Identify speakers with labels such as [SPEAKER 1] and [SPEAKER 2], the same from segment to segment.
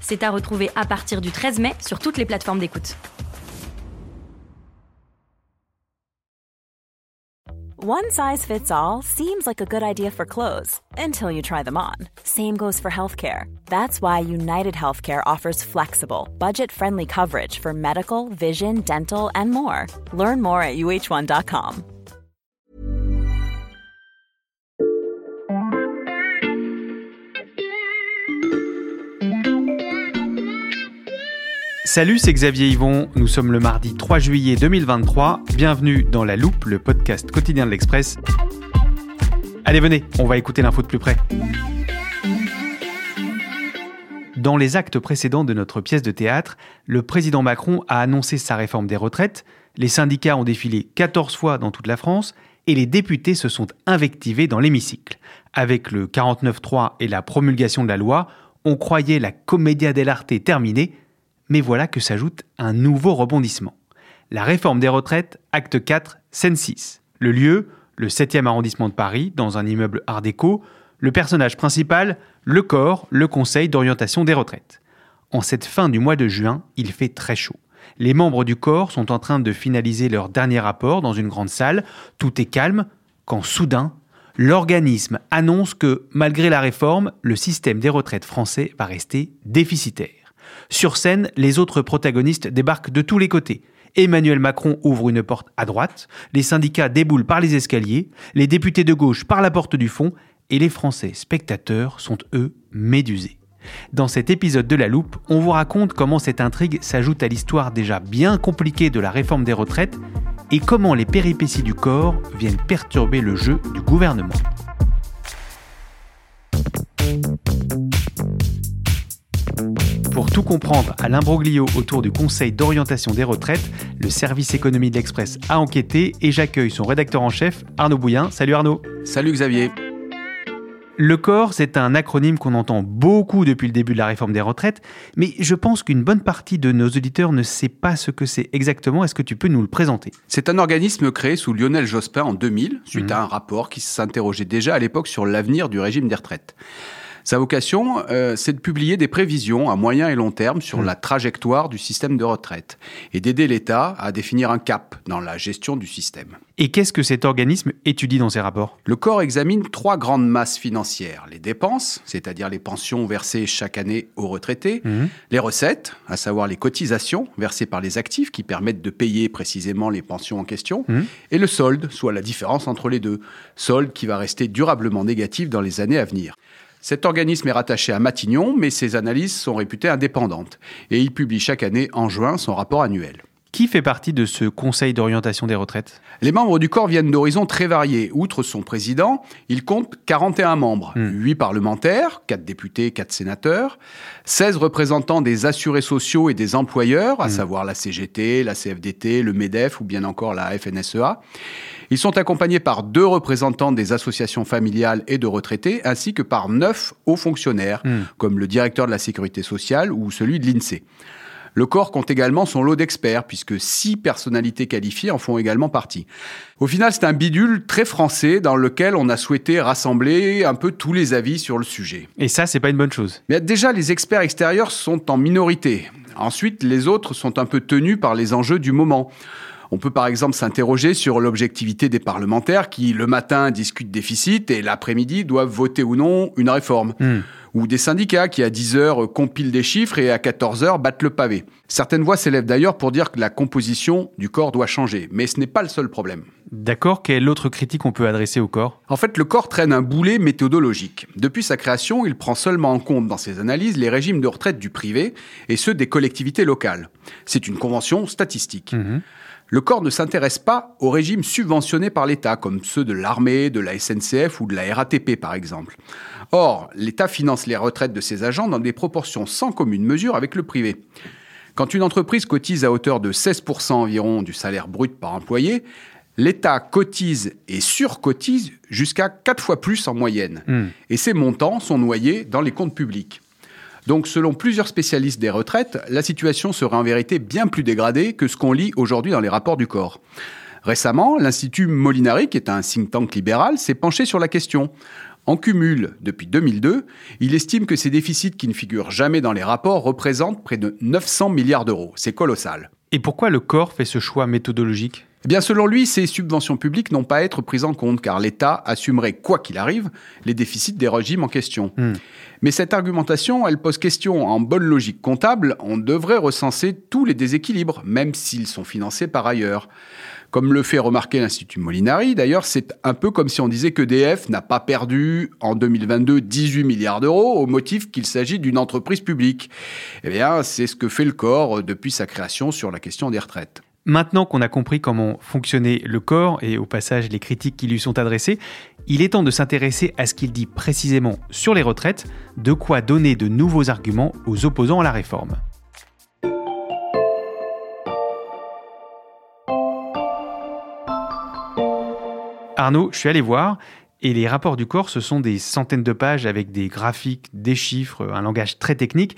[SPEAKER 1] C'est à retrouver à partir du 13 mai sur toutes les plateformes d'écoute.
[SPEAKER 2] One size fits all seems like a good idea for clothes until you try them on. Same goes for healthcare. That's why United Healthcare offers flexible, budget friendly coverage for medical, vision, dental, and more. Learn more at uh1.com.
[SPEAKER 3] Salut, c'est Xavier Yvon. Nous sommes le mardi 3 juillet 2023. Bienvenue dans La Loupe, le podcast quotidien de l'Express. Allez, venez, on va écouter l'info de plus près. Dans les actes précédents de notre pièce de théâtre, le président Macron a annoncé sa réforme des retraites, les syndicats ont défilé 14 fois dans toute la France et les députés se sont invectivés dans l'hémicycle. Avec le 49-3 et la promulgation de la loi, on croyait la commedia dell'arte terminée, mais voilà que s'ajoute un nouveau rebondissement. La réforme des retraites, acte 4, scène 6. Le lieu, le 7e arrondissement de Paris, dans un immeuble art déco. Le personnage principal, le corps, le Conseil d'orientation des retraites. En cette fin du mois de juin, il fait très chaud. Les membres du corps sont en train de finaliser leur dernier rapport dans une grande salle. Tout est calme quand soudain, l'organisme annonce que, malgré la réforme, le système des retraites français va rester déficitaire. Sur scène, les autres protagonistes débarquent de tous les côtés. Emmanuel Macron ouvre une porte à droite, les syndicats déboulent par les escaliers, les députés de gauche par la porte du fond, et les Français spectateurs sont eux médusés. Dans cet épisode de La Loupe, on vous raconte comment cette intrigue s'ajoute à l'histoire déjà bien compliquée de la réforme des retraites et comment les péripéties du corps viennent perturber le jeu du gouvernement. Pour tout comprendre à l'imbroglio autour du Conseil d'orientation des retraites, le service économie de l'Express a enquêté et j'accueille son rédacteur en chef, Arnaud Bouillin. Salut Arnaud.
[SPEAKER 4] Salut Xavier.
[SPEAKER 3] Le corps, c'est un acronyme qu'on entend beaucoup depuis le début de la réforme des retraites, mais je pense qu'une bonne partie de nos auditeurs ne sait pas ce que c'est exactement. Est-ce que tu peux nous le présenter?
[SPEAKER 4] C'est un organisme créé sous Lionel Jospin en 2000, suite mmh. à un rapport qui s'interrogeait déjà à l'époque sur l'avenir du régime des retraites. Sa vocation, euh, c'est de publier des prévisions à moyen et long terme sur mm. la trajectoire du système de retraite et d'aider l'État à définir un cap dans la gestion du système.
[SPEAKER 3] Et qu'est-ce que cet organisme étudie dans ses rapports?
[SPEAKER 4] Le corps examine trois grandes masses financières. Les dépenses, c'est-à-dire les pensions versées chaque année aux retraités, mm. les recettes, à savoir les cotisations versées par les actifs qui permettent de payer précisément les pensions en question, mm. et le solde, soit la différence entre les deux, solde qui va rester durablement négatif dans les années à venir. Cet organisme est rattaché à Matignon, mais ses analyses sont réputées indépendantes. Et il publie chaque année, en juin, son rapport annuel.
[SPEAKER 3] Qui fait partie de ce Conseil d'orientation des retraites?
[SPEAKER 4] Les membres du corps viennent d'horizons très variés. Outre son président, il compte 41 membres, 8 hmm. parlementaires, 4 députés, 4 sénateurs, 16 représentants des assurés sociaux et des employeurs, à hmm. savoir la CGT, la CFDT, le MEDEF ou bien encore la FNSEA. Ils sont accompagnés par deux représentants des associations familiales et de retraités, ainsi que par neuf hauts fonctionnaires, hmm. comme le directeur de la sécurité sociale ou celui de l'INSEE. Le corps compte également son lot d'experts, puisque six personnalités qualifiées en font également partie. Au final, c'est un bidule très français dans lequel on a souhaité rassembler un peu tous les avis sur le sujet.
[SPEAKER 3] Et ça, c'est pas une bonne chose.
[SPEAKER 4] Mais déjà, les experts extérieurs sont en minorité. Ensuite, les autres sont un peu tenus par les enjeux du moment. On peut par exemple s'interroger sur l'objectivité des parlementaires qui, le matin, discutent déficit et l'après-midi doivent voter ou non une réforme. Hmm. Ou des syndicats qui, à 10 heures, compilent des chiffres et à 14 heures battent le pavé. Certaines voix s'élèvent d'ailleurs pour dire que la composition du corps doit changer. Mais ce n'est pas le seul problème.
[SPEAKER 3] D'accord, quelle autre critique on peut adresser au corps?
[SPEAKER 4] En fait, le corps traîne un boulet méthodologique. Depuis sa création, il prend seulement en compte dans ses analyses les régimes de retraite du privé et ceux des collectivités locales. C'est une convention statistique. Mhm le corps ne s'intéresse pas aux régimes subventionnés par l'État, comme ceux de l'armée, de la SNCF ou de la RATP par exemple. Or, l'État finance les retraites de ses agents dans des proportions sans commune mesure avec le privé. Quand une entreprise cotise à hauteur de 16% environ du salaire brut par employé, l'État cotise et surcotise jusqu'à 4 fois plus en moyenne.
[SPEAKER 3] Hmm.
[SPEAKER 4] Et ces montants sont noyés dans les comptes publics. Donc selon plusieurs spécialistes des retraites, la situation serait en vérité bien plus dégradée que ce qu'on lit aujourd'hui dans les rapports du corps. Récemment, l'Institut Molinari, qui est un think tank libéral, s'est penché sur la question. En cumul, depuis 2002, il estime que ces déficits qui ne figurent jamais dans les rapports représentent près de 900 milliards d'euros. C'est colossal.
[SPEAKER 3] Et pourquoi le corps fait ce choix méthodologique?
[SPEAKER 4] Eh bien, selon lui, ces subventions publiques n'ont pas à être prises en compte car l'État assumerait, quoi qu'il arrive, les déficits des régimes en question.
[SPEAKER 3] Hmm.
[SPEAKER 4] Mais cette argumentation, elle pose question. En bonne logique comptable, on devrait recenser tous les déséquilibres, même s'ils sont financés par ailleurs. Comme le fait remarquer l'Institut Molinari, d'ailleurs, c'est un peu comme si on disait que DF n'a pas perdu en 2022 18 milliards d'euros au motif qu'il s'agit d'une entreprise publique. Eh bien, c'est ce que fait le corps depuis sa création sur la question des retraites.
[SPEAKER 3] Maintenant qu'on a compris comment fonctionnait le corps et au passage les critiques qui lui sont adressées, il est temps de s'intéresser à ce qu'il dit précisément sur les retraites, de quoi donner de nouveaux arguments aux opposants à la réforme. Arnaud, je suis allé voir, et les rapports du corps, ce sont des centaines de pages avec des graphiques, des chiffres, un langage très technique.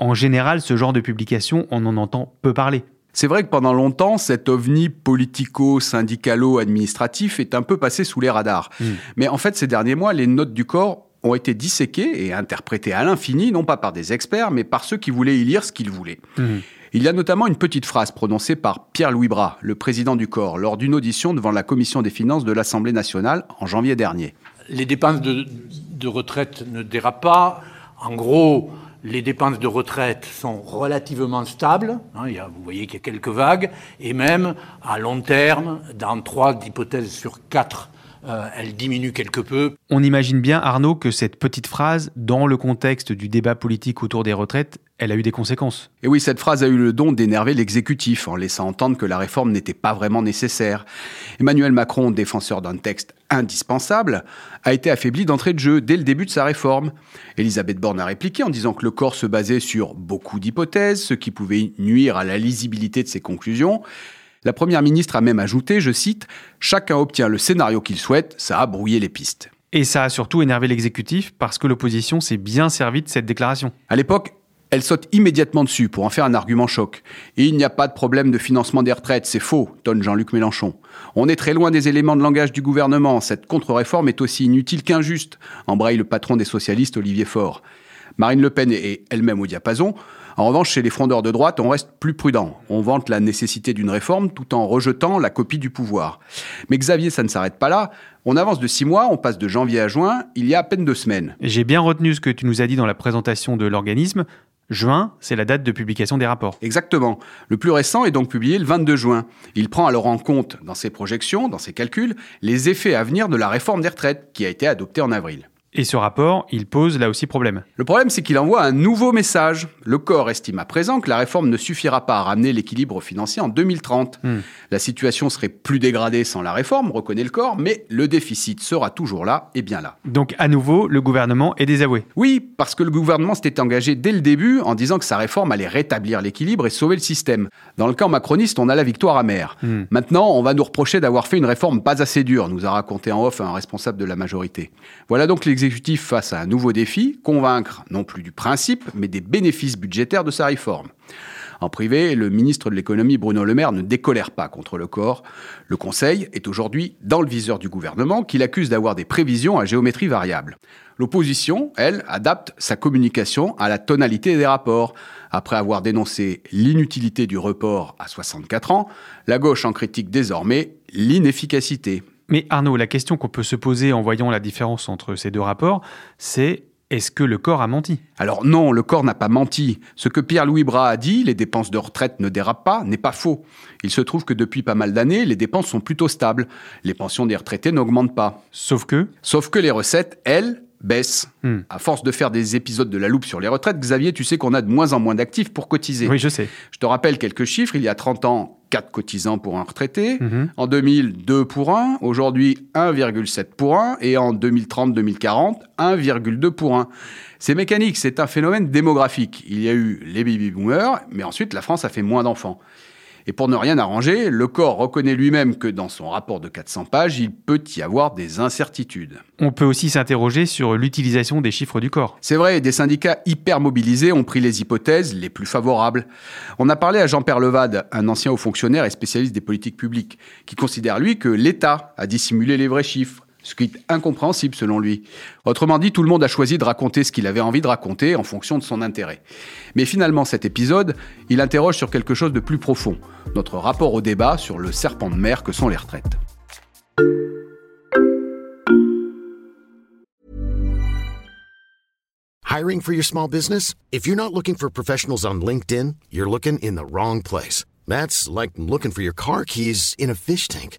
[SPEAKER 3] En général, ce genre de publication, on en entend peu parler.
[SPEAKER 4] C'est vrai que pendant longtemps, cet ovni politico-syndicalo-administratif est un peu passé sous les radars.
[SPEAKER 3] Mm.
[SPEAKER 4] Mais en fait, ces derniers mois, les notes du corps ont été disséquées et interprétées à l'infini, non pas par des experts, mais par ceux qui voulaient y lire ce qu'ils voulaient.
[SPEAKER 3] Mhm.
[SPEAKER 4] Il y a notamment une petite phrase prononcée par Pierre-Louis Bras, le président du corps, lors d'une audition devant la commission des finances de l'Assemblée nationale en janvier dernier.
[SPEAKER 5] Les dépenses de, de retraite ne dérapent pas. En gros, les dépenses de retraite sont relativement stables. Hein, il y a- vous voyez qu'il y a quelques vagues. Et même à long terme, dans trois hypothèses sur quatre, euh, elles diminuent quelque peu.
[SPEAKER 3] On imagine bien, Arnaud, que cette petite phrase, dans le contexte du débat politique autour des retraites, elle a eu des conséquences.
[SPEAKER 4] Et oui, cette phrase a eu le don d'énerver l'exécutif en laissant entendre que la réforme n'était pas vraiment nécessaire. Emmanuel Macron, défenseur d'un texte indispensable, a été affaibli d'entrée de jeu dès le début de sa réforme. Elisabeth Borne a répliqué en disant que le corps se basait sur beaucoup d'hypothèses, ce qui pouvait nuire à la lisibilité de ses conclusions. La première ministre a même ajouté, je cite, Chacun obtient le scénario qu'il souhaite, ça a brouillé les pistes.
[SPEAKER 3] Et ça a surtout énervé l'exécutif parce que l'opposition s'est bien servie de cette déclaration.
[SPEAKER 4] À l'époque, elle saute immédiatement dessus pour en faire un argument choc. Il n'y a pas de problème de financement des retraites, c'est faux, tonne Jean-Luc Mélenchon. On est très loin des éléments de langage du gouvernement, cette contre-réforme est aussi inutile qu'injuste, embraye le patron des socialistes Olivier Faure. Marine Le Pen est elle-même au diapason. En revanche, chez les frondeurs de droite, on reste plus prudent. On vante la nécessité d'une réforme tout en rejetant la copie du pouvoir. Mais Xavier, ça ne s'arrête pas là. On avance de six mois, on passe de janvier à juin, il y a à peine deux semaines.
[SPEAKER 3] J'ai bien retenu ce que tu nous as dit dans la présentation de l'organisme. Juin, c'est la date de publication des rapports.
[SPEAKER 4] Exactement. Le plus récent est donc publié le 22 juin. Il prend alors en compte, dans ses projections, dans ses calculs, les effets à venir de la réforme des retraites, qui a été adoptée en avril.
[SPEAKER 3] Et ce rapport, il pose là aussi problème.
[SPEAKER 4] Le problème, c'est qu'il envoie un nouveau message. Le corps estime à présent que la réforme ne suffira pas à ramener l'équilibre financier en 2030.
[SPEAKER 3] Hmm.
[SPEAKER 4] La situation serait plus dégradée sans la réforme, reconnaît le corps, mais le déficit sera toujours là et bien là.
[SPEAKER 3] Donc à nouveau, le gouvernement est désavoué.
[SPEAKER 4] Oui, parce que le gouvernement s'était engagé dès le début en disant que sa réforme allait rétablir l'équilibre et sauver le système. Dans le camp macroniste, on a la victoire amère.
[SPEAKER 3] Hmm.
[SPEAKER 4] Maintenant, on va nous reprocher d'avoir fait une réforme pas assez dure, nous a raconté en off un responsable de la majorité. Voilà donc face à un nouveau défi, convaincre non plus du principe, mais des bénéfices budgétaires de sa réforme. En privé, le ministre de l'économie Bruno Le Maire ne décolère pas contre le corps. Le Conseil est aujourd'hui dans le viseur du gouvernement qui l'accuse d'avoir des prévisions à géométrie variable. L'opposition, elle, adapte sa communication à la tonalité des rapports. Après avoir dénoncé l'inutilité du report à 64 ans, la gauche en critique désormais l'inefficacité.
[SPEAKER 3] Mais Arnaud, la question qu'on peut se poser en voyant la différence entre ces deux rapports, c'est est-ce que le corps a menti?
[SPEAKER 4] Alors non, le corps n'a pas menti. Ce que Pierre-Louis Bras a dit, les dépenses de retraite ne dérapent pas, n'est pas faux. Il se trouve que depuis pas mal d'années, les dépenses sont plutôt stables. Les pensions des retraités n'augmentent pas.
[SPEAKER 3] Sauf que,
[SPEAKER 4] Sauf que les recettes, elles, baissent.
[SPEAKER 3] Hmm.
[SPEAKER 4] À force de faire des épisodes de la loupe sur les retraites, Xavier, tu sais qu'on a de moins en moins d'actifs pour cotiser.
[SPEAKER 3] oui je sais,
[SPEAKER 4] Je te rappelle quelques chiffres. Il y a 30 ans, 4 cotisants pour un retraité. En 2000, 2 pour 1. Aujourd'hui, 1,7 pour 1. Et en 2030-2040, 1,2 pour 1. C'est mécanique, c'est un phénomène démographique. Il y a eu les baby boomers, mais ensuite la France a fait moins d'enfants. Et pour ne rien arranger, le corps reconnaît lui-même que dans son rapport de 400 pages, il peut y avoir des incertitudes.
[SPEAKER 3] On peut aussi s'interroger sur l'utilisation des chiffres du corps.
[SPEAKER 4] C'est vrai, des syndicats hyper mobilisés ont pris les hypothèses les plus favorables. On a parlé à Jean-Pierre Levade, un ancien haut fonctionnaire et spécialiste des politiques publiques, qui considère lui que l'État a dissimulé les vrais chiffres ce qui est incompréhensible selon lui. Autrement dit, tout le monde a choisi de raconter ce qu'il avait envie de raconter en fonction de son intérêt. Mais finalement, cet épisode, il interroge sur quelque chose de plus profond, notre rapport au débat sur le serpent de mer que sont les retraites.
[SPEAKER 6] Hiring for your small business? If you're not looking for professionals on LinkedIn, you're looking in the wrong place. That's like looking for your car keys in a fish tank.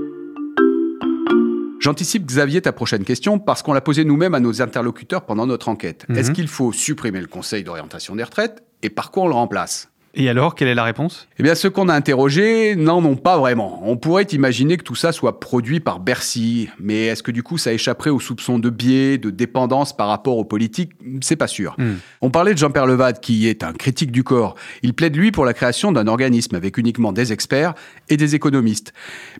[SPEAKER 4] J'anticipe, Xavier, ta prochaine question parce qu'on l'a posée nous-mêmes à nos interlocuteurs pendant notre enquête.
[SPEAKER 3] Mhm.
[SPEAKER 4] Est-ce qu'il faut supprimer le Conseil d'orientation des retraites et par quoi on le remplace?
[SPEAKER 3] Et alors, quelle est la réponse?
[SPEAKER 4] Eh bien, ceux qu'on a interrogés n'en ont pas vraiment. On pourrait imaginer que tout ça soit produit par Bercy, mais est-ce que du coup ça échapperait aux soupçons de biais, de dépendance par rapport aux politiques? C'est pas sûr.
[SPEAKER 3] Hmm.
[SPEAKER 4] On parlait de Jean-Pierre Levade, qui est un critique du corps. Il plaide, lui, pour la création d'un organisme avec uniquement des experts et des économistes.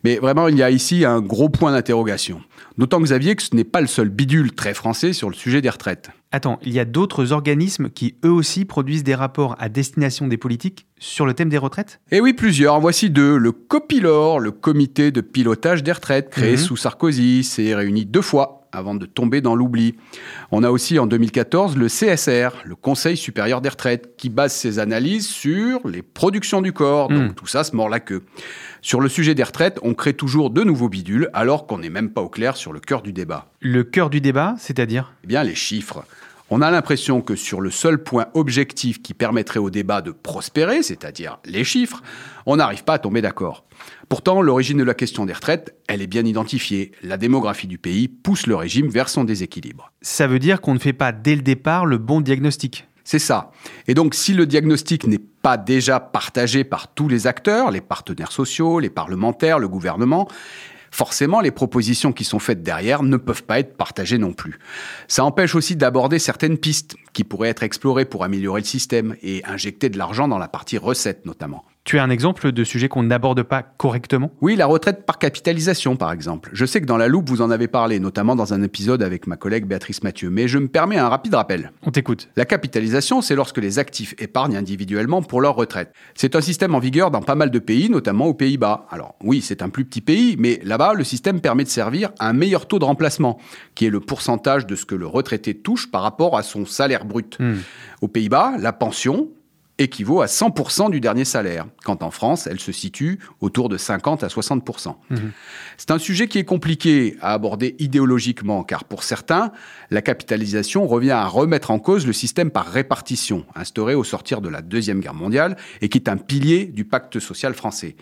[SPEAKER 4] Mais vraiment, il y a ici un gros point d'interrogation. D'autant, Xavier, que ce n'est pas le seul bidule très français sur le sujet des retraites.
[SPEAKER 3] Attends, il y a d'autres organismes qui eux aussi produisent des rapports à destination des politiques sur le thème des retraites?
[SPEAKER 4] Eh oui, plusieurs. Voici deux. Le COPILOR, le comité de pilotage des retraites, créé
[SPEAKER 3] Mhm.
[SPEAKER 4] sous Sarkozy, s'est réuni deux fois avant de tomber dans l'oubli. On a aussi en 2014 le CSR, le Conseil supérieur des retraites, qui base ses analyses sur les productions du corps. Donc
[SPEAKER 3] Mhm.
[SPEAKER 4] tout ça se mord la queue. Sur le sujet des retraites, on crée toujours de nouveaux bidules alors qu'on n'est même pas au clair sur le cœur du débat.
[SPEAKER 3] Le cœur du débat, c'est-à-dire?
[SPEAKER 4] Eh bien, les chiffres. On a l'impression que sur le seul point objectif qui permettrait au débat de prospérer, c'est-à-dire les chiffres, on n'arrive pas à tomber d'accord. Pourtant, l'origine de la question des retraites, elle est bien identifiée. La démographie du pays pousse le régime vers son déséquilibre.
[SPEAKER 3] Ça veut dire qu'on ne fait pas dès le départ le bon diagnostic.
[SPEAKER 4] C'est ça. Et donc, si le diagnostic n'est pas déjà partagé par tous les acteurs, les partenaires sociaux, les parlementaires, le gouvernement, forcément, les propositions qui sont faites derrière ne peuvent pas être partagées non plus. Ça empêche aussi d'aborder certaines pistes qui pourraient être explorées pour améliorer le système et injecter de l'argent dans la partie recettes notamment.
[SPEAKER 3] Tu as un exemple de sujet qu'on n'aborde pas correctement?
[SPEAKER 4] Oui, la retraite par capitalisation, par exemple. Je sais que dans la loupe, vous en avez parlé, notamment dans un épisode avec ma collègue Béatrice Mathieu, mais je me permets un rapide rappel.
[SPEAKER 3] On t'écoute.
[SPEAKER 4] La capitalisation, c'est lorsque les actifs épargnent individuellement pour leur retraite. C'est un système en vigueur dans pas mal de pays, notamment aux Pays-Bas. Alors oui, c'est un plus petit pays, mais là-bas, le système permet de servir à un meilleur taux de remplacement, qui est le pourcentage de ce que le retraité touche par rapport à son salaire brut.
[SPEAKER 3] Hmm.
[SPEAKER 4] Aux Pays-Bas, la pension équivaut à 100% du dernier salaire, quand en France, elle se situe autour de 50 à 60%. C'est un sujet qui est compliqué à aborder idéologiquement, car pour certains, la capitalisation revient à remettre en cause le système par répartition, instauré au sortir de la Deuxième Guerre mondiale, et qui est un pilier du pacte social français.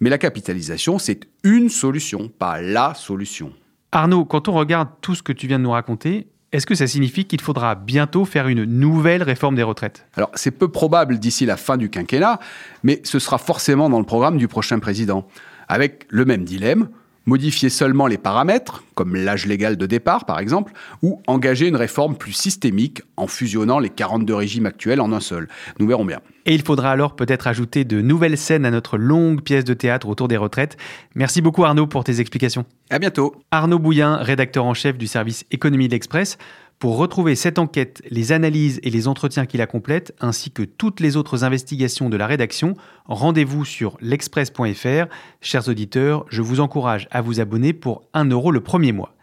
[SPEAKER 4] Mais la capitalisation, c'est une solution, pas la solution.
[SPEAKER 3] Arnaud, quand on regarde tout ce que tu viens de nous raconter, est-ce que ça signifie qu'il faudra bientôt faire une nouvelle réforme des retraites?
[SPEAKER 4] Alors, c'est peu probable d'ici la fin du quinquennat, mais ce sera forcément dans le programme du prochain président, avec le même dilemme, modifier seulement les paramètres, comme l'âge légal de départ par exemple, ou engager une réforme plus systémique en fusionnant les 42 régimes actuels en un seul. Nous verrons bien.
[SPEAKER 3] Et il faudra alors peut-être ajouter de nouvelles scènes à notre longue pièce de théâtre autour des retraites. Merci beaucoup Arnaud pour tes explications.
[SPEAKER 4] À bientôt.
[SPEAKER 3] Arnaud Bouillin, rédacteur en chef du service Économie de l'Express. Pour retrouver cette enquête, les analyses et les entretiens qui la complètent, ainsi que toutes les autres investigations de la rédaction, rendez-vous sur l'express.fr. Chers auditeurs, je vous encourage à vous abonner pour 1 euro le premier mois.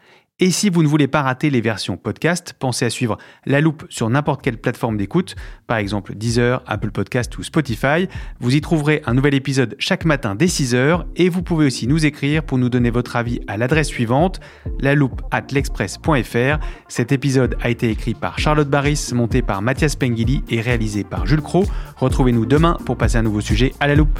[SPEAKER 3] Et si vous ne voulez pas rater les versions podcast, pensez à suivre La Loupe sur n'importe quelle plateforme d'écoute, par exemple Deezer, Apple Podcast ou Spotify. Vous y trouverez un nouvel épisode chaque matin dès 6h et vous pouvez aussi nous écrire pour nous donner votre avis à l'adresse suivante, la loupe at l'express.fr. Cet épisode a été écrit par Charlotte Barris, monté par Mathias Pengili et réalisé par Jules Cro. Retrouvez-nous demain pour passer un nouveau sujet à la loupe.